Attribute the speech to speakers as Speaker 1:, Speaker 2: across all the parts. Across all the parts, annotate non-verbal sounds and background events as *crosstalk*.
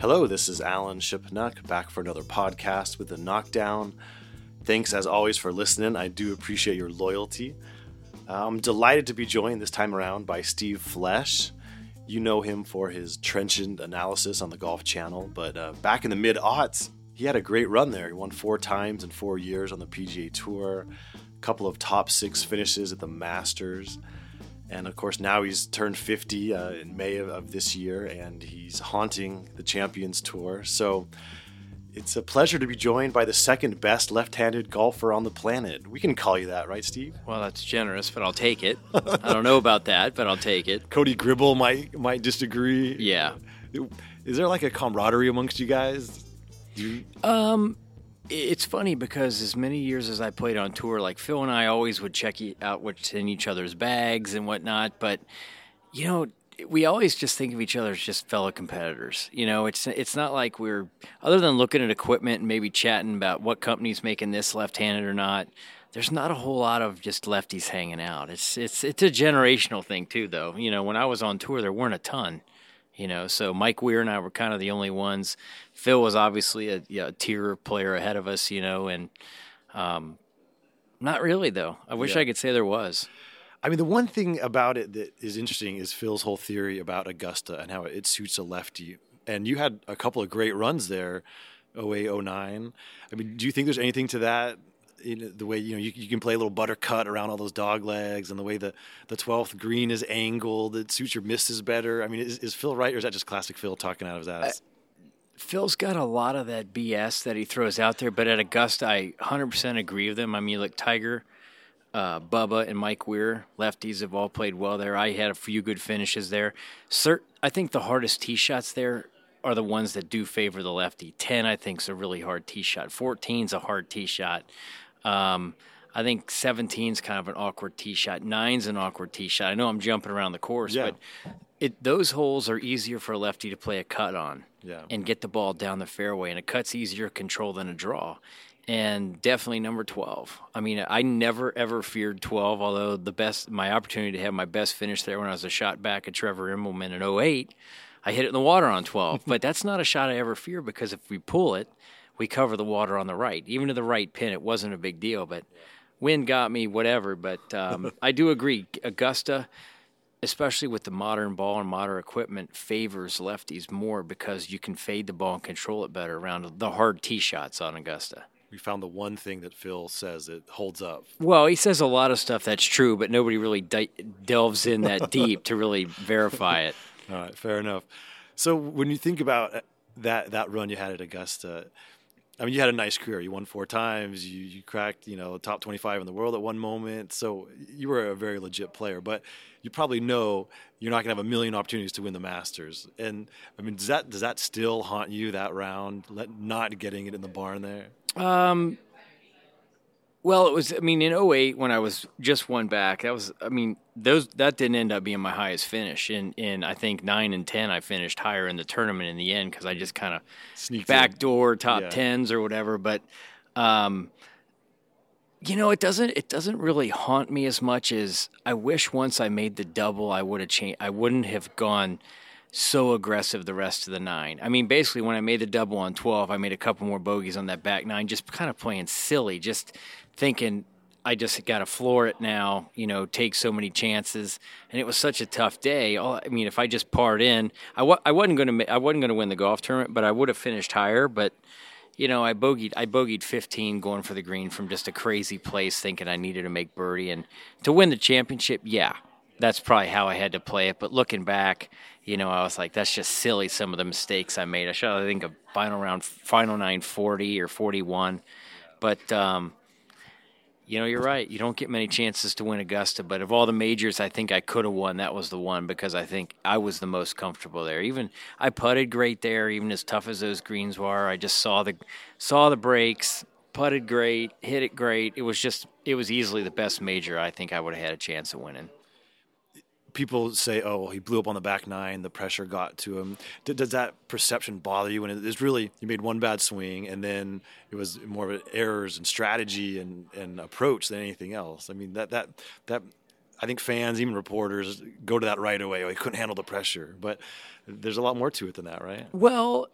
Speaker 1: Hello, this is Alan Shipnuck back for another podcast with the Knockdown. Thanks as always for listening. I do appreciate your loyalty. I'm delighted to be joined this time around by Steve Flesch. You know him for his trenchant analysis on the Golf Channel, but uh, back in the mid aughts, he had a great run there. He won four times in four years on the PGA Tour, a couple of top six finishes at the Masters. And of course, now he's turned 50 uh, in May of, of, this year and he's haunting the Champions Tour. So it's a pleasure to be joined by the second best left handed golfer on the planet. We can call you that, right, Steve?
Speaker 2: Well, that's generous, but I'll take it. I don't know about that, but I'll take it. *laughs*
Speaker 1: Cody Gribble might, might disagree.
Speaker 2: Yeah.
Speaker 1: Is there like a camaraderie amongst you guys?
Speaker 2: You... Um, it's funny because as many years as I played on tour, like Phil and I always would check out what's in each other's bags and whatnot. But you know, we always just think of each other as just fellow competitors. You know, it's it's not like we're other than looking at equipment and maybe chatting about what company's making this left-handed or not. There's not a whole lot of just lefties hanging out. It's it's it's a generational thing too, though. You know, when I was on tour, there weren't a ton you know. So Mike Weir and I were kind of the only ones. Phil was obviously a, you know, a tier player ahead of us, you know, and um, not really though. I wish yeah. I could say there was.
Speaker 1: I mean, the one thing about it that is interesting is Phil's whole theory about Augusta and how it suits a lefty. And you had a couple of great runs there, 08, 09. I mean, do you think there's anything to that you know, the way you know you, you can play a little butter cut around all those dog legs, and the way the the twelfth green is angled, it suits your misses better. I mean, is, is Phil right, or is that just classic Phil talking out of his ass?
Speaker 2: Phil's got a lot of that BS that he throws out there, but at Augusta, I 100% agree with him. I mean, like Tiger, uh, Bubba, and Mike Weir, lefties have all played well there. I had a few good finishes there. Cert, I think the hardest tee shots there are the ones that do favor the lefty. 10, I think, is a really hard tee shot. 14 is a hard tee shot. Um, I think 17 is kind of an awkward tee shot. Nine's an awkward tee shot. I know I'm jumping around the course, yeah. but it, those holes are easier for a lefty to play a cut on
Speaker 1: yeah.
Speaker 2: and get the ball down the fairway. And a cut's easier to control than a draw. And definitely number 12. I mean, I never ever feared 12, although the best, my opportunity to have my best finish there when I was a shot back at Trevor Immelman in 08, I hit it in the water on 12. *laughs* but that's not a shot I ever fear because if we pull it, we cover the water on the right. Even to the right pin, it wasn't a big deal, but wind got me, whatever. But um, *laughs* I do agree. Augusta, especially with the modern ball and modern equipment, favors lefties more because you can fade the ball and control it better around the hard tee shots on Augusta.
Speaker 1: We found the one thing that Phil says that holds up.
Speaker 2: Well, he says a lot of stuff that's true, but nobody really de- delves in that *laughs* deep to really verify it.
Speaker 1: All right, fair enough. So when you think about that that run you had at Augusta, I mean, you had a nice career. You won four times. You you cracked, you know, top 25 in the world at one moment. So you were a very legit player. But you probably know you're not going to have a million opportunities to win the Masters. And I mean, does that does that still haunt you that round, not getting it in the barn there?
Speaker 2: Um, well, it was. I mean, in 08, when I was just one back, that was. I mean, those that didn't end up being my highest finish. In in I think nine and ten, I finished higher in the tournament in the end because I just kind of sneak backdoor top yeah. tens or whatever. But, um, you know, it doesn't it doesn't really haunt me as much as I wish once I made the double, I would have changed. I wouldn't have gone so aggressive the rest of the nine. I mean, basically, when I made the double on 12, I made a couple more bogeys on that back nine, just kind of playing silly, just thinking I just got to floor it now, you know, take so many chances. And it was such a tough day. I mean, if I just parred in, I, wa- I wasn't going to I wasn't going to win the golf tournament, but I would have finished higher. But you know, I bogeyed I bogeyed 15 going for the green from just a crazy place, thinking I needed to make birdie and to win the championship. Yeah, that's probably how I had to play it. But looking back, you know, I was like, that's just silly. Some of the mistakes I made. I should I think a final round, final nine forty or forty one, but. um you know, you're right. You don't get many chances to win Augusta, but of all the majors, I think I could have won. That was the one because I think I was the most comfortable there. Even I putted great there, even as tough as those greens were. I just saw the saw the breaks, putted great, hit it great. It was just it was easily the best major I think I would have had a chance of winning
Speaker 1: people say, "Oh, he blew up on the back nine. The pressure got to him." D- does that perception bother you when it is really you made one bad swing and then it was more of errors and strategy and, and approach than anything else? I mean, that that that I think fans, even reporters, go to that right away. Oh, he couldn't handle the pressure, but there's a lot more to it than that, right?
Speaker 2: Well,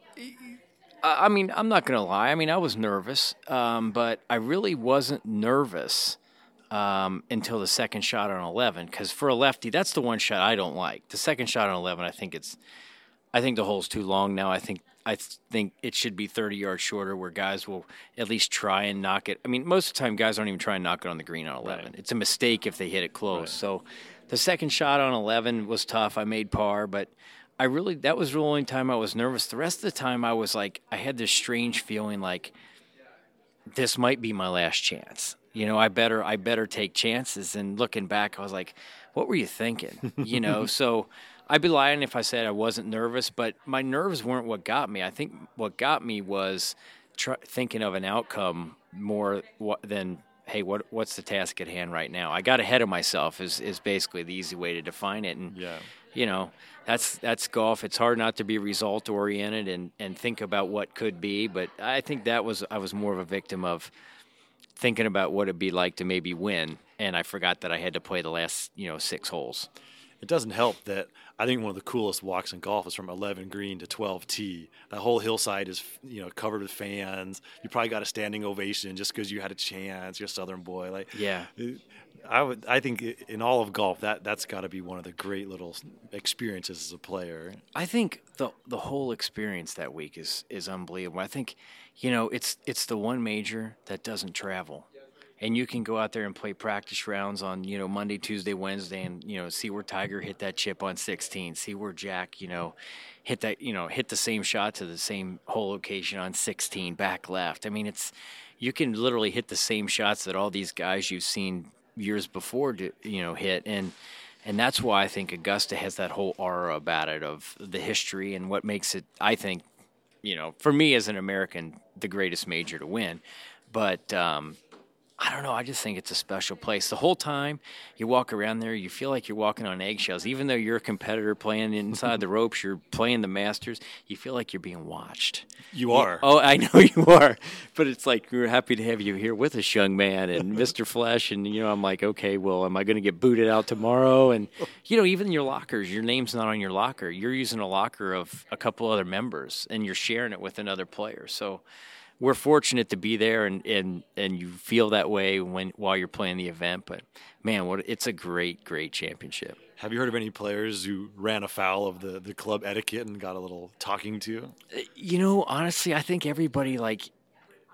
Speaker 2: I mean, I'm not going to lie. I mean, I was nervous, um, but I really wasn't nervous um, until the second shot on 11. Because for a lefty, that's the one shot I don't like. The second shot on 11, I think it's, I think the hole's too long now. I think I think it should be 30 yards shorter, where guys will at least try and knock it. I mean, most of the time, guys don't even try and knock it on the green on 11. Right. It's a mistake if they hit it close. Right. So, the second shot on 11 was tough. I made par, but I really that was the only time I was nervous. The rest of the time I was like I had this strange feeling like this might be my last chance. You know, I better I better take chances. And looking back, I was like, what were you thinking? *laughs* you know, so I'd be lying if I said I wasn't nervous, but my nerves weren't what got me. I think what got me was tr- thinking of an outcome more than hey, what what's the task at hand right now? I got ahead of myself is is basically the easy way to define it. And yeah. you know, that's that's golf. It's hard not to be result oriented and and think about what could be. But I think that was I was more of a victim of thinking about what it'd be like to maybe win, and I forgot that I had to play the last you know six holes.
Speaker 1: It doesn't help that I think one of the coolest walks in golf is from 11 green to 12 tee. That whole hillside is you know covered with fans. You probably got a standing ovation just because you had a chance. You're a Southern boy, like
Speaker 2: yeah.
Speaker 1: I would. I think in all of golf, that that's got to be one of the great little experiences as a player.
Speaker 2: I think the the whole experience that week is is unbelievable. I think, you know, it's it's the one major that doesn't travel, and you can go out there and play practice rounds on you know Monday, Tuesday, Wednesday, and you know see where Tiger hit that chip on 16, see where Jack you know hit that you know hit the same shot to the same hole location on 16 back left. I mean, it's you can literally hit the same shots that all these guys you've seen years before you know hit and and that's why I think Augusta has that whole aura about it of the history and what makes it I think you know for me as an American the greatest major to win. But um, I don't know. I just think it's a special place. The whole time you walk around there, you feel like you're walking on eggshells. Even though you're a competitor playing inside the *laughs* ropes, you're playing the Masters, you feel like you're being watched.
Speaker 1: You are.
Speaker 2: Oh, I know *laughs* you are. But it's like we're happy to have you here with us, young man, and *laughs* Mr. Flesch. And, you know, I'm like, okay, well, am I going to get booted out tomorrow? And, you know, even your lockers, your name's not on your locker. You're using a locker of a couple other members, and you're sharing it with another player. So, we're fortunate to be there and, and, and you feel that way when while you're playing the event. But man, what it's a great, great championship.
Speaker 1: Have you heard of any players who ran afoul of the, the club etiquette and got a little talking to?
Speaker 2: Uh, you know, honestly, I think everybody like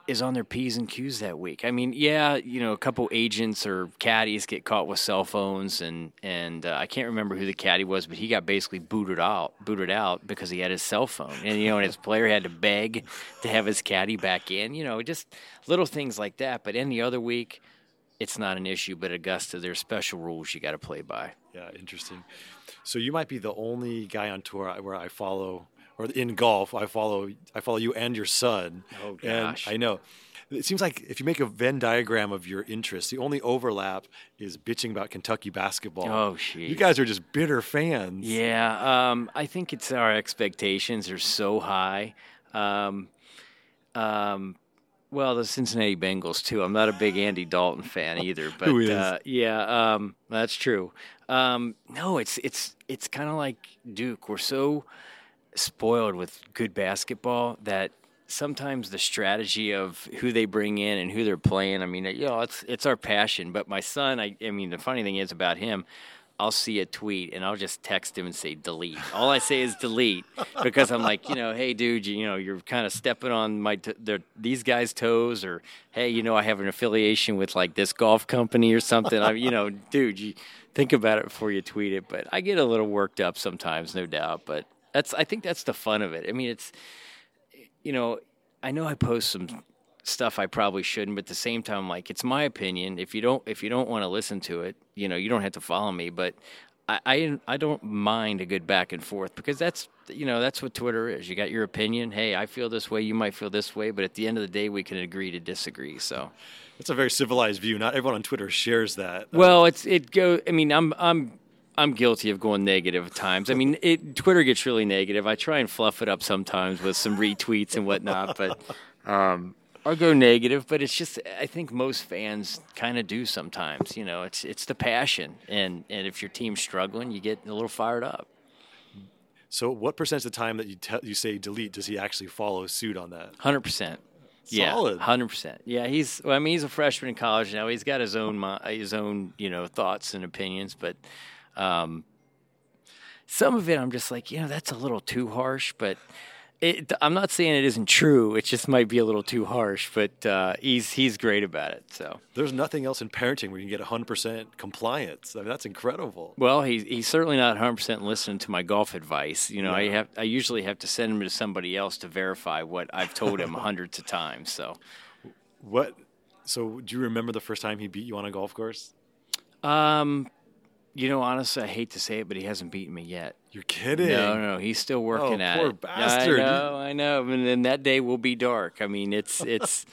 Speaker 2: is on their P's and Q's that week. I mean, yeah, you know, a couple agents or caddies get caught with cell phones, and and uh, I can't remember who the caddy was, but he got basically booted out, booted out because he had his cell phone, and you know, and his player had to beg to have his caddy back in. You know, just little things like that. But any other week, it's not an issue. But Augusta, there's special rules you got to play by.
Speaker 1: Yeah, interesting. So you might be the only guy on tour where I follow or in golf, I follow I follow you and your son.
Speaker 2: Oh gosh,
Speaker 1: and I know. It seems like if you make a Venn diagram of your interests, the only overlap is bitching about Kentucky basketball.
Speaker 2: Oh, shit!
Speaker 1: You guys are just bitter fans.
Speaker 2: Yeah, um, I think it's our expectations are so high. Um, um, well, the Cincinnati Bengals too. I'm not a big Andy Dalton fan *laughs* either, but
Speaker 1: Who is?
Speaker 2: Uh, yeah, um, that's true. Um, no, it's it's it's kind of like Duke. We're so spoiled with good basketball that sometimes the strategy of who they bring in and who they're playing. I mean, you know, it's it's our passion. But my son, I, I mean, the funny thing is about him. I'll see a tweet and I'll just text him and say delete. All I say is delete *laughs* because I'm like, you know, hey dude, you, you know, you're kind of stepping on my t- these guys' toes, or hey, you know, I have an affiliation with like this golf company or something. I, you know, dude, you think about it before you tweet it. But I get a little worked up sometimes, no doubt. But that's I think that's the fun of it. I mean, it's you know, I know I post some stuff I probably shouldn't, but at the same time, like it's my opinion. If you don't if you don't want to listen to it, you know, you don't have to follow me. But I, I I don't mind a good back and forth because that's you know that's what Twitter is. You got your opinion. Hey, I feel this way. You might feel this way, but at the end of the day, we can agree to disagree. So.
Speaker 1: It's a very civilized view. Not everyone on Twitter shares that.
Speaker 2: Well, it's it go. I mean, I'm I'm I'm guilty of going negative at times. I mean, it, Twitter gets really negative. I try and fluff it up sometimes with some retweets and whatnot, but um, or go negative, but it's just I think most fans kind of do sometimes. You know, it's it's the passion, and and if your team's struggling, you get a little fired up.
Speaker 1: So, what percent of the time that you te- you say delete does he actually follow suit on that?
Speaker 2: Hundred percent. Yeah, hundred percent. Yeah, he's. Well, I mean, he's a freshman in college now. He's got his own his own you know thoughts and opinions, but um, some of it I'm just like, you know, that's a little too harsh. But it, I'm not saying it isn't true. It just might be a little too harsh. But uh, he's he's great about it. So
Speaker 1: There's nothing else in parenting where you can get 100% compliance. I mean, that's incredible.
Speaker 2: well, he's he's certainly not 100 percent listening to my golf advice. You know, I have I usually have to send him to somebody else to verify what I've told him *laughs* hundreds of times. So.
Speaker 1: What? So, do you remember the first time he beat you on a golf course?
Speaker 2: Um, you know, honestly, I hate to say it, but he hasn't beaten me yet.
Speaker 1: You're kidding.
Speaker 2: No, no, he's still working
Speaker 1: Oh,
Speaker 2: at
Speaker 1: poor
Speaker 2: it.
Speaker 1: bastard.
Speaker 2: I know, I know. And then that day will be dark. I mean, it's *laughs* it's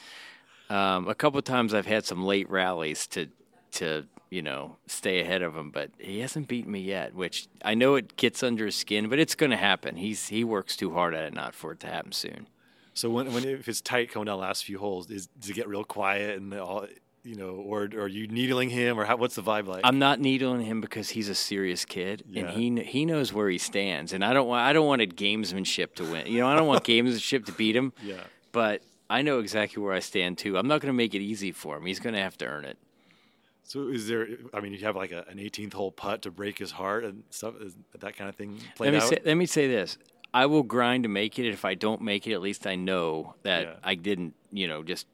Speaker 2: um, a couple of times I've had some late rallies to to you know stay ahead of him, but he hasn't beaten me yet. Which I know it gets under his skin, but it's going to happen. He's he works too hard at it not for it to happen soon.
Speaker 1: So when when if it's tight coming down the last few holes, is, does it get real quiet and all? You know, or, or are you needling him, or how, what's the vibe like?
Speaker 2: I'm not needling him because he's a serious kid and he he knows where he stands. And I don't want I don't want a gamesmanship to win. You know, I don't want *laughs* gamesmanship to beat him.
Speaker 1: yeah.
Speaker 2: But I know exactly where I stand too. I'm not going to make it easy for him. He's going to have to earn it.
Speaker 1: So is there? I mean, you have like a, an 18th hole putt to break his heart and stuff. Is that kind of thing played
Speaker 2: Let me
Speaker 1: out?
Speaker 2: say let me say this. I will grind to make it. If I don't make it, at least I know that
Speaker 1: Yeah.
Speaker 2: I didn't, you know, just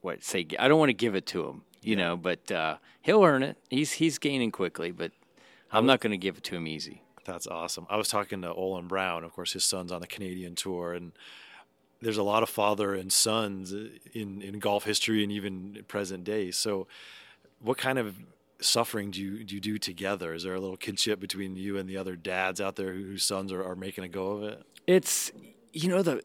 Speaker 2: what say I don't want to give it to him, you know, but uh, he'll earn it. He's he's gaining quickly, but I'm not going to give it to him easy.
Speaker 1: That's awesome. I was talking to Olin Brown. Of course, his son's on the Canadian tour, and there's a lot of father and sons in in golf history and even present day. So, what kind of suffering do you do you do together? Is there a little kinship between you and the other dads out there whose sons are, are making a go of it?
Speaker 2: It's you know the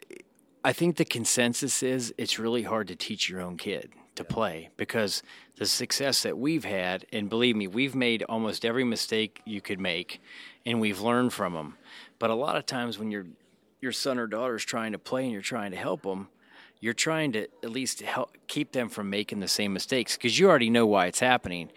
Speaker 2: I think the consensus is it's really hard to teach your own kid to play because the success that we've had and believe me we've made almost every mistake you could make and we've learned from them. But a lot of times when your your son or daughter is trying to play and you're trying to help them, you're trying to at least help keep them from making the same mistakes because you already know why it's happening.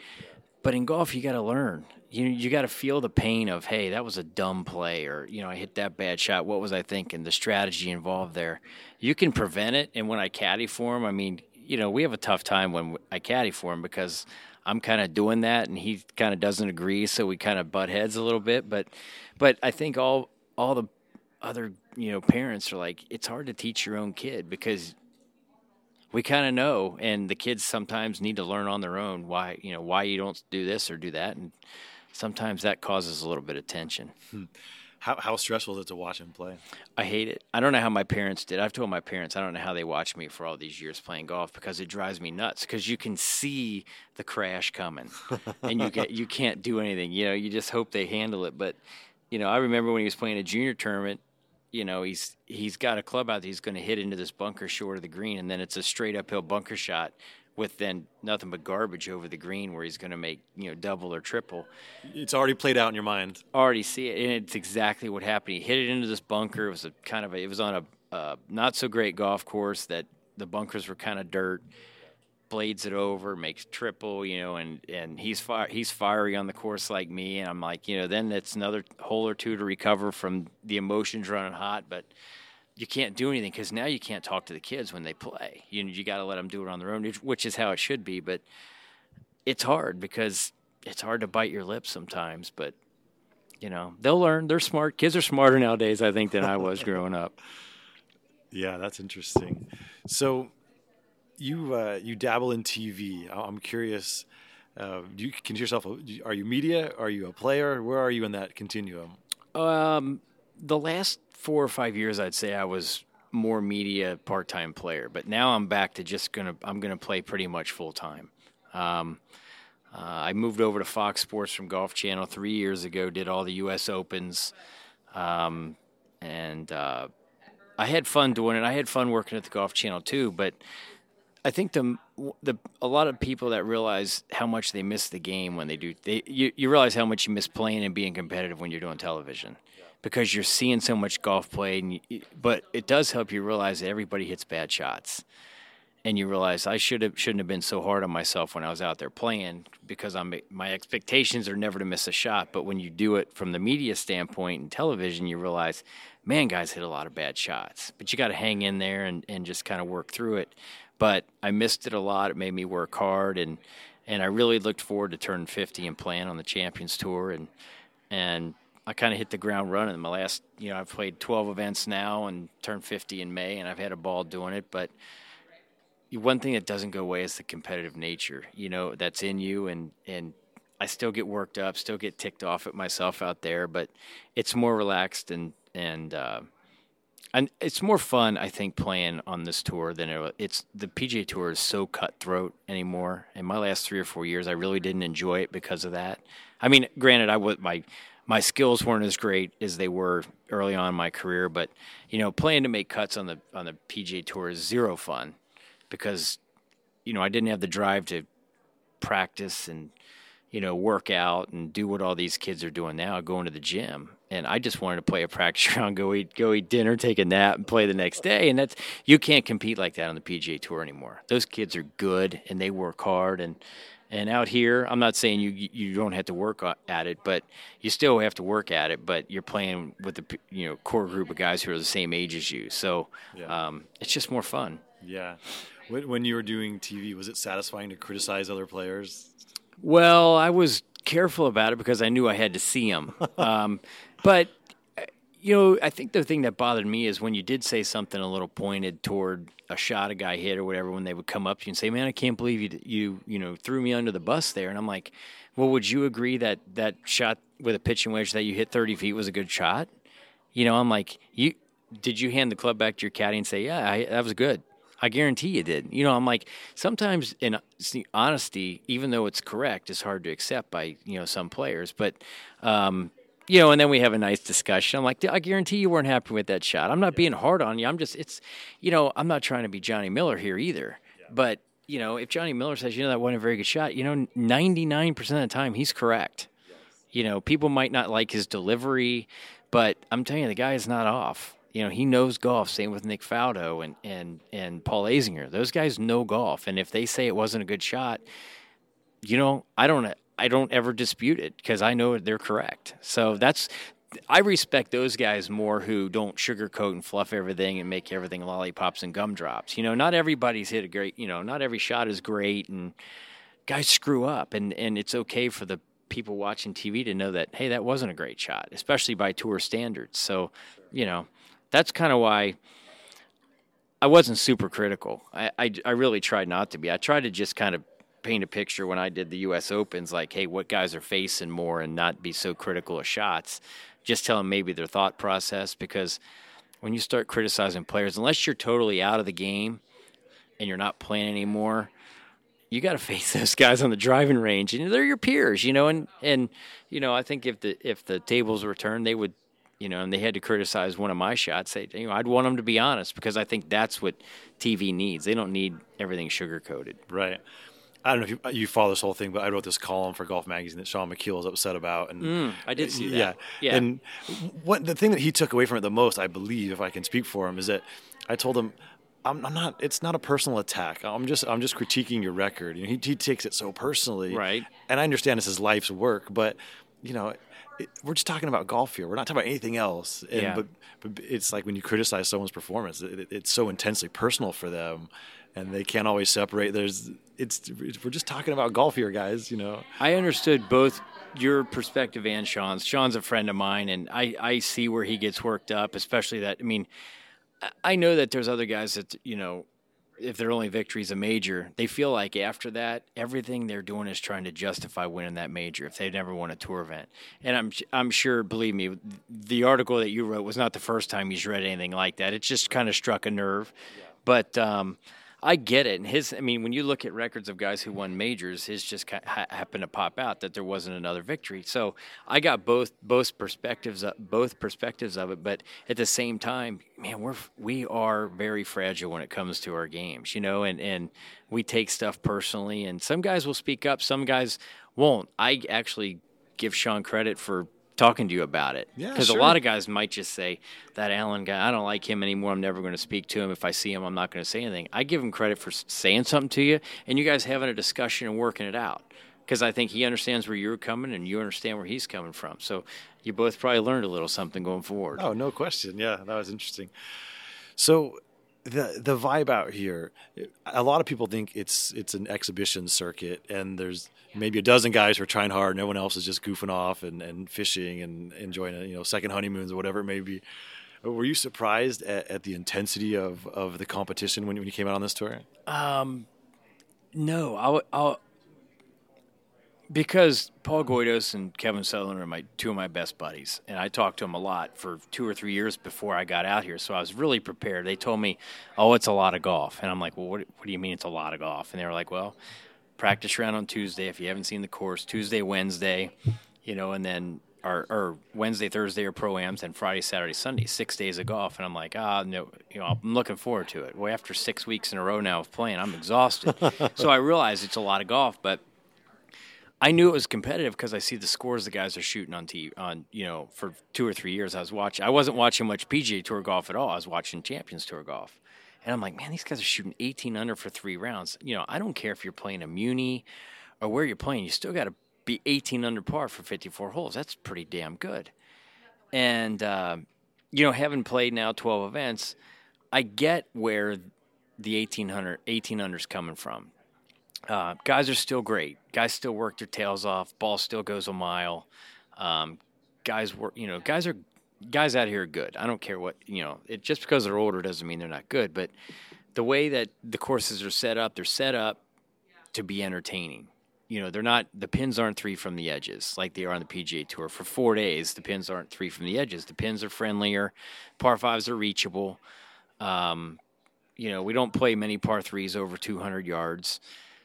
Speaker 2: But in golf, you got to learn. You you got to feel the pain of, hey, that was a dumb play, or you know, I hit that bad shot. What was I thinking? The strategy involved there. You can prevent it. And when I caddy for him, I mean, you know, we have a tough time when I caddy for him because I'm kind of doing that, and he kind of doesn't agree. So we kind of butt heads a little bit. But but I think all all the other you know parents are like, it's hard to teach your own kid because we kind of know and the kids sometimes need to learn on their own why you know why you don't do this or do that and sometimes that causes a little bit of tension. Hmm.
Speaker 1: How how stressful is it to watch him play?
Speaker 2: i hate it. I don't know how my parents did. I've told my parents i don't know how they watched me for all these years playing golf because it drives me nuts because you can see the crash coming and you get you can't do anything you know you just hope they handle it. But you know i remember when he was playing a junior tournament you know he's he's got a club out that he's going to hit into this bunker short of the green and then it's a straight uphill bunker shot with then nothing but garbage over the green where he's going to make you know double or triple
Speaker 1: It's already played out in your mind.
Speaker 2: already see it, and it's exactly what happened. He hit it into this bunker. It was a kind of a, it was on a uh, not so great golf course that the bunkers were kind of dirt. Blades it over, makes triple, you know, and and he's fire, he's fiery on the course like me, and I'm like, you know, then it's another hole or two to recover from the emotions running hot, but you can't do anything because now you can't talk to the kids when they play. You you got to let them do it on their own, which- is how it should be. But it's hard because it's hard to bite your lips sometimes. But you know they'll learn. They're smart. Kids are smarter nowadays, I think, than I was growing up. *laughs*
Speaker 1: Yeah, that's interesting. So, you uh, you dabble in TV. I'm curious. Uh, do you consider yourself? a- Are you media? Are you a player? Where are you in that continuum?
Speaker 2: Um, the last four or five years, I'd say I was more media part time player, but now I'm back to just gonna I'm gonna play pretty much full time. Um, uh, I moved over to Fox Sports from Golf Channel three years ago. Did all the U.S. Opens, um, and uh, I had fun doing it. I had fun working at the Golf Channel too, but I think the the a lot of people that realize how much they miss the game when they do they you, you realize how much you miss playing and being competitive when you're doing television because you're seeing so much golf played and you, but it does help you realize that everybody hits bad shots and you realize I should have shouldn't have been so hard on myself when I was out there playing because I'm my expectations are never to miss a shot. But when you do it from the media standpoint and television, you realize, man, guys hit a lot of bad shots. But you got to hang in there and, and just kind of work through it. But I missed it a lot. It made me work hard and and I really looked forward to turning 50 and playing on the Champions Tour and and I kind of hit the ground running. In my last, you know, I've played 12 events now and turned 50 in May, and I've had a ball doing it. But one thing that doesn't go away is the competitive nature, you know, that's in you, and and I still get worked up, still get ticked off at myself out there, but it's more relaxed and and uh, and it's more fun, I think, playing on this tour than it, it's the PGA Tour is so cutthroat anymore. In my last three or four years, I really didn't enjoy it because of that. I mean, granted, I was my my skills weren't as great as they were early on in my career, but you know, playing to make cuts on the on the PGA Tour is zero fun because you know I didn't have the drive to practice and you know work out and do what all these kids are doing now, going to the gym. And I just wanted to play a practice *laughs* round, go eat, go eat dinner, take a nap, and play the next day. And that's you can't compete like that on the PGA Tour anymore. Those kids are good and they work hard and and out here, I'm not saying you you don't have to work at it, but you still have to work at it. But you're playing with the you know core group of guys who are the same age as you, so yeah. um, it's just more fun.
Speaker 1: Yeah. When you were doing TV, was it satisfying to criticize other players?
Speaker 2: Well, I was careful about it because I knew I had to see them. *laughs* um, but you know, I think the thing that bothered me is when you did say something a little pointed toward a shot a guy hit or whatever, when they would come up to you and say, "Man, I can't believe you you you know threw me under the bus there," and I'm like, "Well, would you agree that that shot with a pitching wedge that you hit 30 feet was a good shot?" You know, I'm like, "You did you hand the club back to your caddy and say, "Yeah, I, that was good." I guarantee you did. You know, I'm like sometimes in honesty, even though it's correct, it's hard to accept by you know some players. But um, you know, and then we have a nice discussion. I'm like, I guarantee you weren't happy with that shot. I'm not being hard on you. I'm just, it's, you know, I'm not trying to be Johnny Miller here either. But, you know, if Johnny Miller says, you know, that wasn't a very good shot, you know, 99% of the time he's correct. You know, people might not like his delivery, but I'm telling you, the guy is not off. You know, he knows golf. Same with Nick Faldo and, and, and Paul Azinger. Those guys know golf. And if they say it wasn't a good shot, you know, I don't I don't ever dispute it because I know they're correct. So that's I respect those guys more who don't sugarcoat and fluff everything and make everything lollipops and gumdrops. You know, not everybody's hit a great. You know, not every shot is great, and guys screw up, and and it's okay for the people watching TV to know that hey, that wasn't a great shot, especially by tour standards. So, you know, that's kind of why. I wasn't super critical. I, I, I really tried not to be. I tried to just kind of paint a picture when I did the U.S. Opens, like, hey, what guys are facing more, and not be so critical of shots. Just tell them maybe their thought process because when you start criticizing players, unless you're totally out of the game and you're not playing anymore, you got to *laughs* face those guys on the driving range, and they're your peers, you know. And and you know, I think if the if the tables were turned, they would, you know, and they had to criticize one of my shots. They, you know, I'd want them to be honest because I think that's what TV needs. They don't need everything sugar coated.
Speaker 1: Right. I don't know if you, you, follow this whole thing, but I wrote this column for Golf Magazine that Shaun Micheel was upset about, and
Speaker 2: mm, I did see that.
Speaker 1: Yeah, yeah. And what the thing that he took away from it the most, I believe, if I can speak for him, is that I told him, I'm, I'm not. It's not a personal attack. I'm just. I'm just critiquing your record. You know, he, he takes it so personally,
Speaker 2: right?
Speaker 1: And I understand this is life's work, but you know, it, we're just talking about golf here. We're not talking about anything else. And,
Speaker 2: yeah.
Speaker 1: but, but it's like when you criticize someone's performance, it, it's so intensely personal for them and they can't always separate. There's it's we're just talking about golf here, guys. You know.
Speaker 2: I understood both your perspective and Shaun's. Shaun's a friend of mine, and I I see where he gets worked up, especially that. I mean, I know that there's other guys that you know. If their only victory is a major, they feel like after that, everything they're doing is trying to justify winning that major if they've never won a tour event. And I'm I'm sure, believe me, the article that you wrote was not the first time he's read anything like that. It just kind of struck a nerve. Yeah. But um, I get it. And his, I mean, when you look at records of guys who won majors, his just ha- happened to pop out that there wasn't another victory. So I got both both perspectives both perspectives of it. But at the same time, man, we're we are very fragile when it comes to our games, you know, and and we take stuff personally. And some guys will speak up, some guys won't. I actually give Shaun credit for talking to you about it.
Speaker 1: Yeah,
Speaker 2: Because
Speaker 1: sure.
Speaker 2: a lot of guys might just say that Alan guy, I don't like him anymore. I'm never going to speak to him. If I see him, I'm not going to say anything. I give him credit for saying something to you, and you guys having a discussion and working it out. Because I think he understands where you're coming, and you understand where he's coming from. So you both probably learned a little something going forward.
Speaker 1: Oh, no question. Yeah, that was interesting. So the the vibe out here, a lot of people think it's it's an exhibition circuit, and there's maybe a dozen guys who are trying hard, and everyone else is just goofing off and, and fishing and enjoying a, you know second honeymoons or whatever it may be. Were you surprised at, at the intensity of, of the competition when, when you came out on this tour?
Speaker 2: Um, no, I'll, I'll because Paul Goydos and Kevin Sutherland are my two of my best buddies, and I talked to them a lot for two or three years before I got out here. So I was really prepared. They told me, "Oh, it's a lot of golf," and I'm like, "Well, what, what do you mean it's a lot of golf?" And they were like, "Well, practice round on Tuesday if you haven't seen the course. Tuesday, Wednesday, you know, and then." Or, or Wednesday, Thursday are pro ams, and Friday, Saturday, Sunday, six days of golf. And I'm like, ah, no, you know, I'm looking forward to it. Well, after six weeks in a row now of playing, I'm exhausted. *laughs* so I realized it's a lot of golf, but I knew it was competitive because I see the scores the guys are shooting on TV. On you know, for two or three years, I was watching. I wasn't watching much PGA Tour golf at all. I was watching Champions Tour golf, and I'm like, man, these guys are shooting 18 under for three rounds. You know, I don't care if you're playing a Muni or where you're playing. You still got to be 18 under par for 54 holes. That's pretty damn good. And uh, you know, having played now 12 events, I get where the 1800 18 under's coming from. Uh, guys are still great. Guys still work their tails off. Ball still goes a mile. Um, guys work. You know, guys are guys out here are good. I don't care what you know. It just because they're older doesn't mean they're not good. But the way that the courses are set up, they're set up to be entertaining. You know, they're not the pins aren't three from the edges like they are on the PGA Tour. For four days, the pins aren't three from the edges. The pins are friendlier. Par fives are reachable. Um, you know, we don't play many par threes over 200 yards.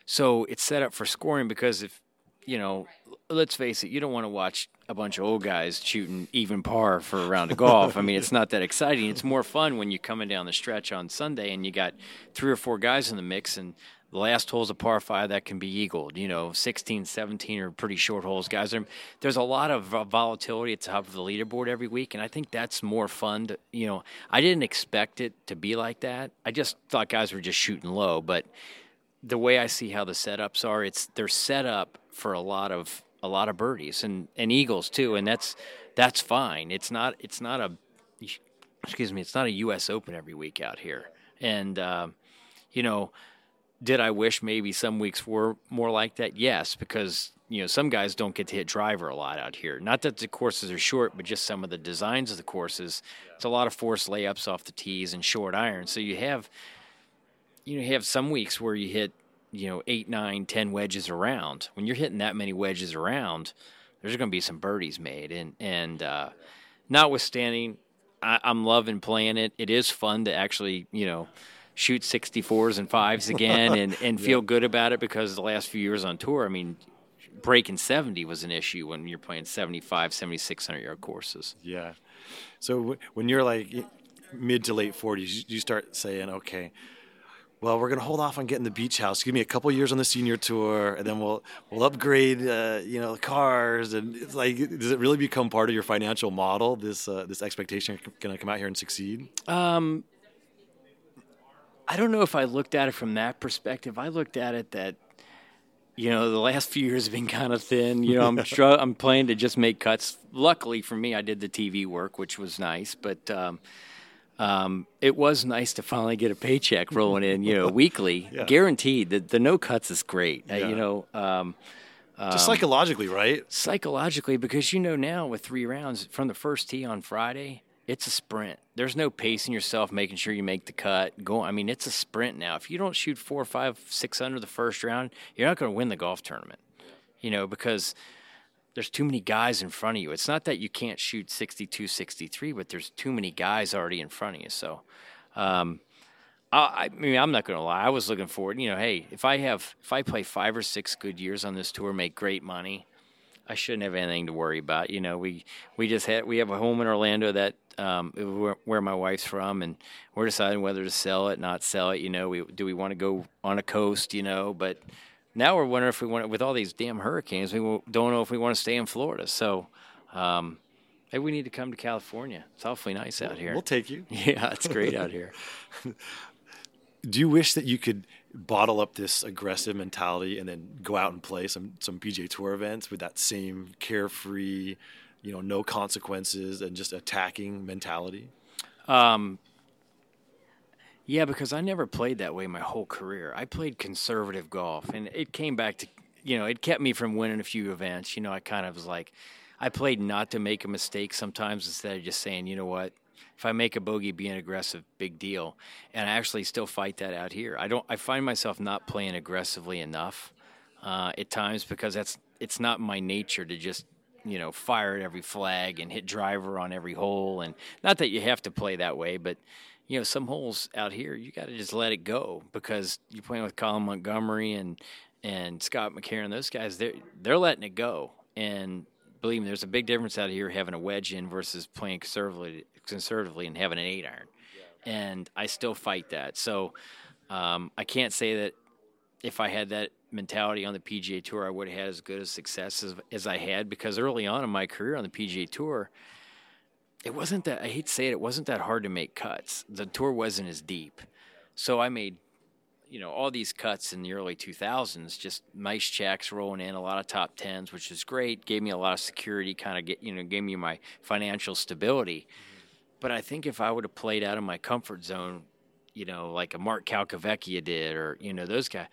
Speaker 2: So it's set up for scoring because if, you know, let's face it, you don't want to watch a bunch of old guys shooting even par for a round of golf. I mean, it's not that exciting. It's more fun when you're coming down the stretch on Sunday and you got three or four guys in the mix and the last hole's a par five that can be eagled. You know, 16, 17 are pretty short holes. Guys, are, there's a lot of uh, volatility at the top of the leaderboard every week, and I think that's more fun. To, you know, I didn't expect it to be like that. I just thought guys were just shooting low, but the way I see how the setups are, it's they're set up for a lot of a lot of birdies and, and eagles too, and that's that's fine. It's not it's not a excuse me, it's not a U.S. Open every week out here, and um, you know did I wish maybe some weeks were more like that? Yes, because you know some guys don't get to hit driver a lot out here. Not that the courses are short, but just some of the designs of the courses. It's a lot of forced layups off the tees and short irons. So you have you know have some weeks where you hit you know eight, nine, ten wedges around. When you're hitting that many wedges around, there's going to be some birdies made. And and uh, notwithstanding, I, I'm loving playing it. It is fun to actually you know shoot 64s and fives again and, *laughs* and feel good about it because the last few years on tour, I mean, breaking 70 was an issue when you're playing 75, 7600 yard courses.
Speaker 1: Yeah. So w- when you're like mid to late 40s, you start saying, okay, well, we're going to hold off on getting the beach house. Give me a couple years on the senior tour, and then we'll we'll upgrade, uh, you know, the cars. And it's like, does it really become part of your financial model? This uh, this expectation going to come out here and succeed?
Speaker 2: Um, I don't know if I looked at it from that perspective. I looked at it that you know the last few years have been kind of thin. You know, I'm *laughs* str- I'm playing to just make cuts. Luckily for me, I did the TV work, which was nice, but. Um, um, it was nice to finally get a paycheck rolling in, you know, *laughs* weekly,
Speaker 1: Yeah.
Speaker 2: guaranteed. The, the no cuts is great, uh, you know. Um,
Speaker 1: Just psychologically, right?
Speaker 2: psychologically because you know now with three rounds from the first tee on Friday, it's a sprint. There's no pacing yourself, making sure you make the cut. Go. I mean, it's a sprint now. If you don't shoot four, five, six under the first round, you're not going to win the golf tournament. You know because there's too many guys in front of you. It's not that you can't shoot 62, 63, but there's too many guys already in front of you. So. Um, I, I mean, I'm not going to lie. I was looking forward. You know, hey, if I have, if I play five or six good years on this tour, make great money, I shouldn't have anything to worry about. You know, we we just had we have a home in Orlando that um, where, where my wife's from, and we're deciding whether to sell it, not sell it. You know, we do we want to go on a coast? You know, but now we're wondering if we want with all these damn hurricanes, we don't know if we want to stay in Florida. So. Um, maybe we need to come to California. It's awfully nice out here.
Speaker 1: We'll take you. *laughs*
Speaker 2: yeah, it's great out here. *laughs*
Speaker 1: Do you wish that you could bottle up this aggressive mentality and then go out and play some some PGA Tour events with that same carefree, you know, no consequences and just attacking mentality?
Speaker 2: Um, yeah, because I never played that way my whole career. I played conservative golf, and it came back to you know it kept me from winning a few events. You know, I kind of was like, I played not to make a mistake sometimes instead of just saying, you know what, if I make a bogey, being aggressive, big deal. And I actually still fight that out here. I don't. I find myself not playing aggressively enough uh, at times because that's it's not my nature to just you know fire at every flag and hit driver on every hole. And not that you have to play that way, but you know some holes out here you got to just let it go because you're playing with Colin Montgomerie and and Scott McCarron. Those guys, they're they're letting it go and believe me, there's a big difference out here having a wedge in versus playing conservatively, conservatively and having an eight iron. And I still fight that. So um, I can't say that if I had that mentality on the PGA Tour, I would have had as good a success as, as I had because early on in my career on the PGA Tour, it wasn't that, I hate to say it, it wasn't that hard to make cuts. The tour wasn't as deep. So I made you know all these cuts in the early 2000s just nice checks rolling in a lot of top 10s which is great gave me a lot of security kind of get you know gave me my financial stability mm-hmm. but i think if i would have played out of my comfort zone you know like a mark calcavecchia did or you know those guys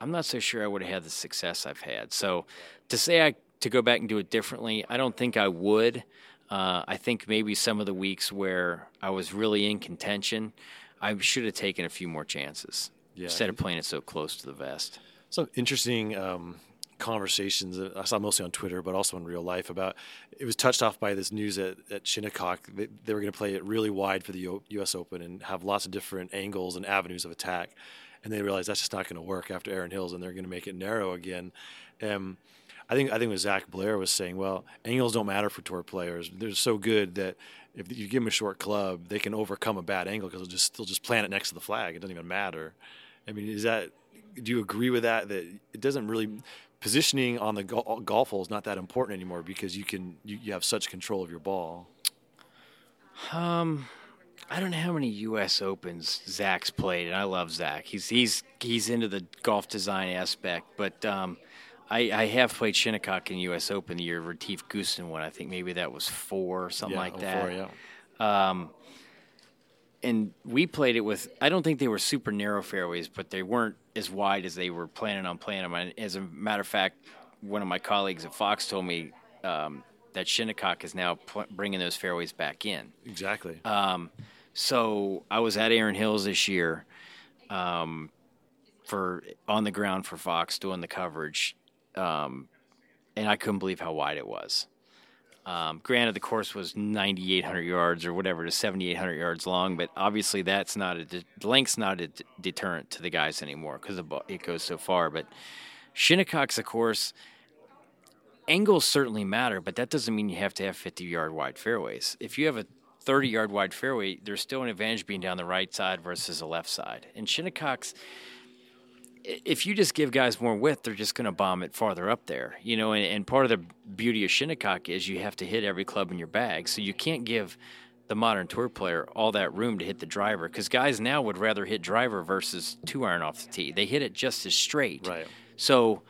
Speaker 2: i'm not so sure i would have had the success i've had so to say i to go back and do it differently i don't think i would uh, i think maybe some of the weeks where i was really in contention i should have taken a few more chances yeah. instead of playing it so close to the vest.
Speaker 1: Some interesting um, conversations I saw mostly on Twitter, but also in real life about it was touched off by this news at, at Shinnecock. They, they were going to play it really wide for the U- U.S. Open and have lots of different angles and avenues of attack. And they realized that's just not going to work after Erin Hills, and they're going to make it narrow again. Um, I think I think what Zac Blair was saying, well, angles don't matter for tour players. They're so good that if you give them a short club, they can overcome a bad angle because they'll just they'll just plant it next to the flag. It doesn't even matter. I mean, is that do you agree with that? That it doesn't really positioning on the golf hole is not that important anymore because you can you, you have such control of your ball.
Speaker 2: Um, I don't know how many U.S. Opens Zac's played, and I love Zach. He's he's he's into the golf design aspect, but um, I, I have played Shinnecock in U.S. Open the year Retief Goosen won. I think maybe that was four, something
Speaker 1: yeah,
Speaker 2: like
Speaker 1: oh,
Speaker 2: that.
Speaker 1: Four, yeah.
Speaker 2: Um, and we played it with I don't think they were super narrow fairways, but they weren't as wide as they were planning on playing them. And as a matter of fact, one of my colleagues at Fox told me um, that Shinnecock is now pl- bringing those fairways back in.
Speaker 1: Exactly.
Speaker 2: Um, so I was at Erin Hills this year um, for on the ground for Fox doing the coverage, um, and I couldn't believe how wide it was. Um, granted, the course was 9,800 yards or whatever to 7,800 yards long, but obviously that's not a de- length's not a de- deterrent to the guys anymore because it goes so far. But Shinnecock's a course. Angles certainly matter, but that doesn't mean you have to have 50 yard wide fairways. If you have a 30 yard wide fairway, there's still an advantage being down the right side versus the left side. And Shinnecock's if you just give guys more width, they're just going to bomb it farther up there, you know. And, and, part of the beauty of Shinnecock is you have to hit every club in your bag, so you can't give the modern tour player all that room to hit the driver because guys now would rather hit driver versus two iron off the tee. They hit it just as straight,
Speaker 1: right?
Speaker 2: So.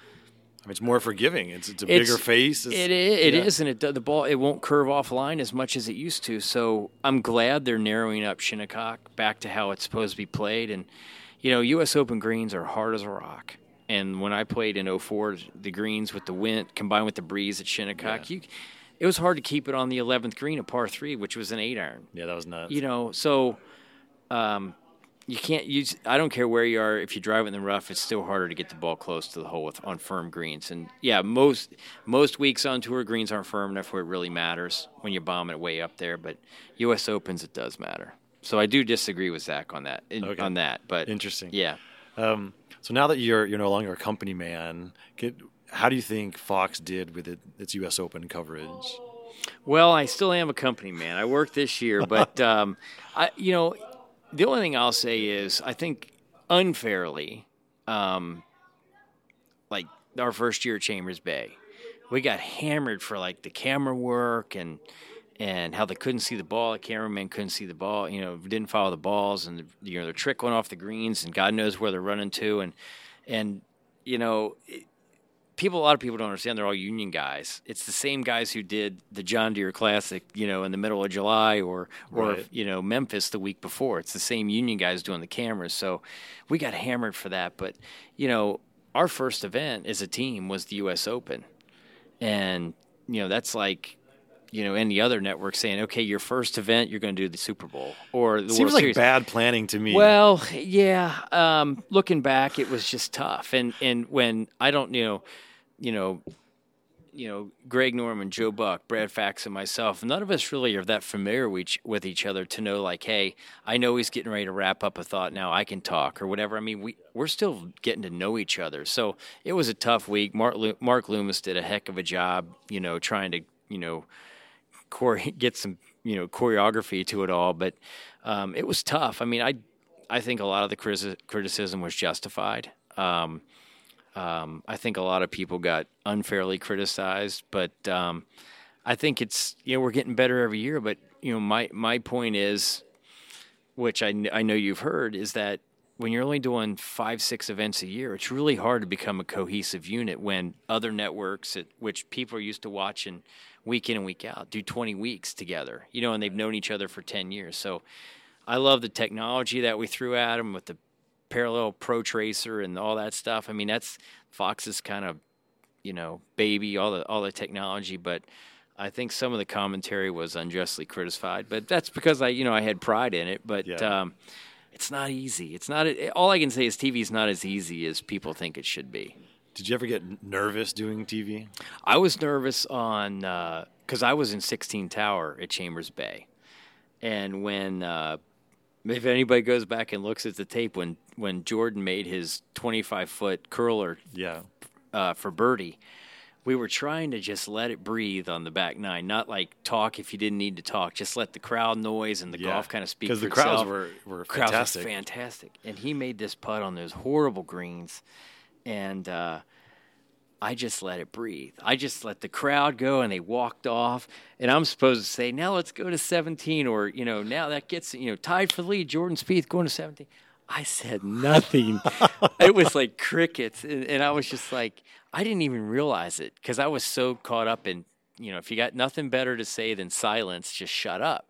Speaker 1: I mean, it's more forgiving. It's, it's a it's, bigger face.
Speaker 2: It's, it is, it yeah. is, and it the ball it won't curve off line as much as it used to. So I'm glad they're narrowing up Shinnecock back to how it's supposed to be played, and you know, U.S. Open greens are hard as a rock. And when I played in 04, the greens with the wind combined with the breeze at Shinnecock, yeah. you, it was hard to keep it on the 11th green, a par three, which was an eight iron.
Speaker 1: Yeah, that was nuts.
Speaker 2: You know, so um, you can't use. I don't care where you are. If you drive it in the rough, it's still harder to get the ball close to the hole with, on firm greens. And yeah, most most weeks on tour greens aren't firm enough where it really matters when you bomb it way up there. But U.S. Opens, it does matter. So I do disagree with Zac on that. In, okay. On that, but
Speaker 1: interesting.
Speaker 2: Yeah.
Speaker 1: Um, so now that you're you're no longer a company man, get, how do you think Fox did with it, its U.S. Open coverage?
Speaker 2: Well, I still am a company man. I work this year, *laughs* but um, I, you know, the only thing I'll say is I think unfairly, um, like our first year at Chambers Bay, we got hammered for like the camera work and and how they couldn't see the ball. The cameraman couldn't see the ball. You know, didn't follow the balls, and the, you know they're trickling off the greens, and God knows where they're running to, and and you know. It, people, a lot of people don't understand. They're all union guys. It's the same guys who did the John Deere Classic, you know, in the middle of July, or or
Speaker 1: Right.
Speaker 2: you know Memphis the week before. It's the same union guys doing the cameras. So we got hammered for that. But you know, our first event as a team was the U.S. Open, and you know that's like. You know, any other network saying, "Okay, your first event, you're going to do the Super Bowl or the
Speaker 1: Seems
Speaker 2: World
Speaker 1: like
Speaker 2: Series."
Speaker 1: bad planning to me.
Speaker 2: Well, yeah. Um, looking back, it was just tough, and and when I don't, you know, you know, you know, Greg Norman, Joe Buck, Brad Fax, and myself, none of us really are that familiar with each, other to know, like, hey, I know he's getting ready to wrap up a thought now, I can talk or whatever. I mean, we we're still getting to know each other, so it was a tough week. Mark Mark Loomis did a heck of a job, you know, trying to, you know, chore- *laughs* get some you know choreography to it all, but um, it was tough. I mean, I I think a lot of the criti- criticism was justified. Um, um, I think a lot of people got unfairly criticized, but um, I think it's you know we're getting better every year. But you know my my point is, which I, I know you've heard, is that when you're only doing five six events a year, it's really hard to become a cohesive unit when other networks, at, which people are used to watching week in and week out, do 20 weeks together. You know, and they've known each other for 10 years. So I love the technology that we threw at them with the parallel pro tracer and all that stuff. I mean, that's Fox's kind of, you know, baby, all the all the technology, but I think some of the commentary was unjustly criticized, but that's because I, you know, I had pride in it, but
Speaker 1: Yeah.
Speaker 2: um, it's not easy. It's not all I can say is TV is not as easy as people think it should be.
Speaker 1: Did you ever get nervous doing TV?
Speaker 2: I was nervous on because I was in 16 Tower at Chambers Bay, and when uh, if anybody goes back and looks at the tape when when Jordan made his 25 foot curler
Speaker 1: Yeah.
Speaker 2: uh, for birdie, we were trying to just let it breathe on the back nine, not like talk if you didn't need to talk, just let the crowd noise and the
Speaker 1: Yeah.
Speaker 2: golf kind of speak
Speaker 1: Because the crowds were, were
Speaker 2: Crowds
Speaker 1: fantastic.
Speaker 2: fantastic. And he made this putt on those horrible greens. And uh, I just let it breathe. I just let the crowd go and they walked off. And I'm supposed to say, now let's go to 17 or, you know, now that gets, you know, tied for the lead. Jordan Spieth going to 17. I said nothing. *laughs* it was like crickets. And, and I was just like, I didn't even realize it because I was so caught up in, you know, if you got nothing better to say than silence, just shut up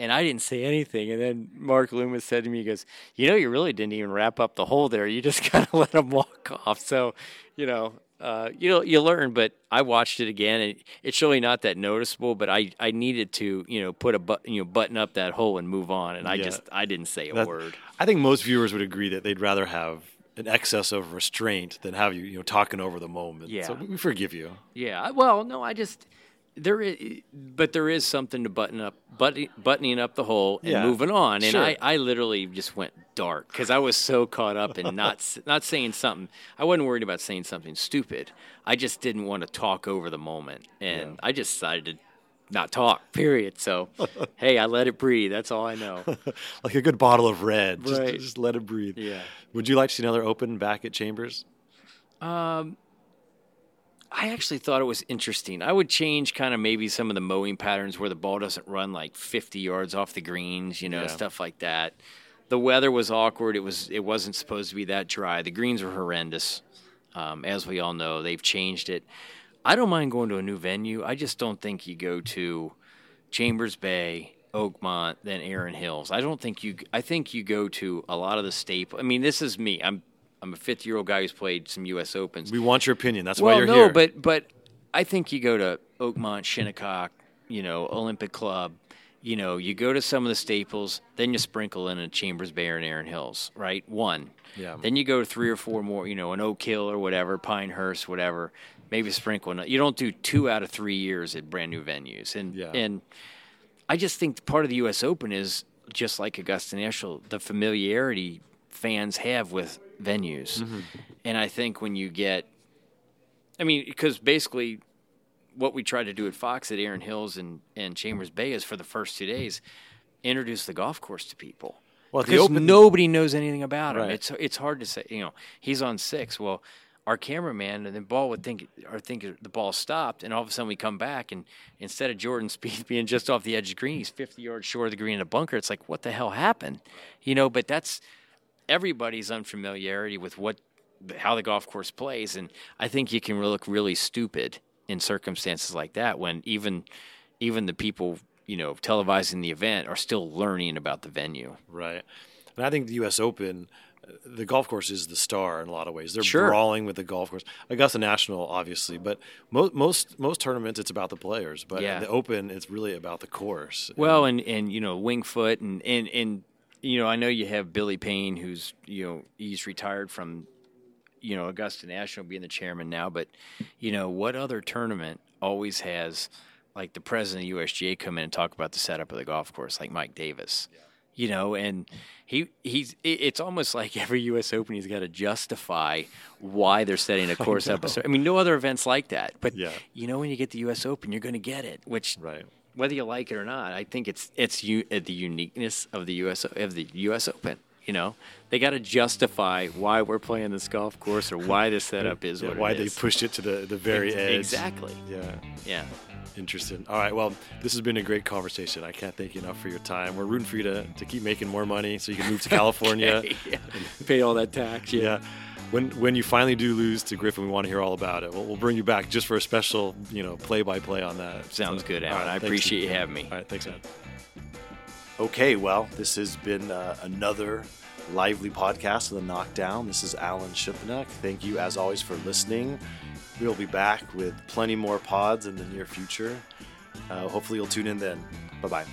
Speaker 2: and I didn't say anything. And then Mark Loomis said to me, he goes, You know, you really didn't even wrap up the hole there. You just *laughs* kind of let him walk off. So, you know, uh, you know, you learn, but I watched it again, and it's really not that noticeable. But I, I needed to, you know, put a but, you know, button up that hole and move on. And I
Speaker 1: Yeah.
Speaker 2: just, I didn't say a
Speaker 1: That-
Speaker 2: word.
Speaker 1: I think most viewers would agree that they'd rather have an excess of restraint than have you, you know, talking over the moment.
Speaker 2: Yeah.
Speaker 1: So we forgive you.
Speaker 2: Yeah. Well, no, I just there is, but there is something to button up, button, buttoning up the hole and
Speaker 1: Yeah,
Speaker 2: moving on. And
Speaker 1: sure.
Speaker 2: I, I literally just went dark because I was so caught up in not *laughs* not saying something. I wasn't worried about saying something stupid. I just didn't want to talk over the moment, and I just decided to not talk. Period. So, *laughs* hey, I let it breathe. That's all I know. *laughs*
Speaker 1: Like a good bottle of red.
Speaker 2: Right.
Speaker 1: just let it breathe.
Speaker 2: Yeah.
Speaker 1: Would you like to see another open back at Chambers?
Speaker 2: Um, I actually thought it was interesting. I would change kind of maybe some of the mowing patterns where the ball doesn't run like 50 yards off the greens, you know,
Speaker 1: Yeah.
Speaker 2: stuff like that. The weather was awkward. It was it wasn't supposed to be that dry. The greens were horrendous, um, as we all know. They've changed it. I don't mind going to a new venue. I just don't think you go to Chambers Bay, Oakmont, then Erin Hills. I don't think you. I think you go to a lot of the staple. I mean, this is me. I'm I'm a 50 year old guy who's played some U.S. Opens.
Speaker 1: We want your opinion. That's
Speaker 2: Well,
Speaker 1: why you're
Speaker 2: no,
Speaker 1: here.
Speaker 2: but but I think you go to Oakmont, Shinnecock, you know, Olympic Club. You know, you go to some of the staples, then you sprinkle in a Chambers Bay and Erin Hills, right? One.
Speaker 1: Yeah.
Speaker 2: Then you go to three or four more, you know, an Oak Hill or whatever, Pinehurst, whatever. Maybe sprinkle. You don't do two out of three years at brand new venues, and
Speaker 1: Yeah.
Speaker 2: and I just think part of the U.S. Open is just like Augusta National, the familiarity fans have with venues,
Speaker 1: Mm-hmm.
Speaker 2: and I think when you get I mean, because basically, what we try to do at Fox at Erin Hills and, and Chambers Bay is for the first two days, introduce the golf course to people.
Speaker 1: Well,
Speaker 2: because
Speaker 1: Open-
Speaker 2: nobody knows anything about him.
Speaker 1: Right.
Speaker 2: It's it's hard to say. You know, he's on six. Well, our cameraman and the ball would think or think the ball stopped, and all of a sudden we come back and instead of Jordan *laughs* Spieth being just off the edge of the green, he's 50 yards short of the green in a bunker. It's like what the hell happened, you know? But that's everybody's unfamiliarity with what how the golf course plays, and I think you can look really stupid in circumstances like that when even even the people you know televising the event are still learning about the venue.
Speaker 1: Right, and I think the U.S. Open uh, the golf course is the star in a lot of ways. They're
Speaker 2: Sure.
Speaker 1: brawling with the golf course. Augusta National, obviously, but mo- most most tournaments it's about the players. But
Speaker 2: Yeah.
Speaker 1: the Open, it's really about the course.
Speaker 2: Well, and and you know Wingfoot and and and you know I know you have Billy Payne who's you know he's retired from you know Augusta National being the chairman now, but you know what other tournament always has like the president of USGA come in and talk about the setup of the golf course like Mike Davis. You know, and he he's it's almost like every U.S. Open he's got to justify why they're setting a *laughs* course up. a I mean, no other events like that. But
Speaker 1: Yeah.
Speaker 2: you know, when you get the U.S. Open, you're going to get it, which
Speaker 1: right.
Speaker 2: Whether you like it or not, I think it's it's you, uh, the uniqueness of the U.S. of the U.S. Open. You know, they got to justify why we're playing this golf course or why *laughs* the setup is
Speaker 1: Yeah,
Speaker 2: what
Speaker 1: why they
Speaker 2: is.
Speaker 1: pushed it to the, the very
Speaker 2: Ex-
Speaker 1: edge.
Speaker 2: exactly.
Speaker 1: Yeah.
Speaker 2: Yeah,
Speaker 1: Interesting. All right. Well, this has been a great conversation. I can't thank you enough for your time. We're rooting for you to, to keep making more money so you can move to *laughs* California.
Speaker 2: yeah. pay all that tax. Yeah.
Speaker 1: Yeah. When when you finally do lose to Griffin, we want to hear all about it. We'll, we'll bring you back just for a special, you know, play by play on that.
Speaker 2: Sounds good,
Speaker 1: all
Speaker 2: Alan. I appreciate
Speaker 1: Steve.
Speaker 2: you having me.
Speaker 1: All right. Thanks, man. Okay. Well, this has been uh, another lively podcast of the Knockdown. This is Alan Shipnuck. Thank you, as always, for listening. We'll be back with plenty more pods in the near future. Uh, hopefully, you'll tune in then. Bye bye.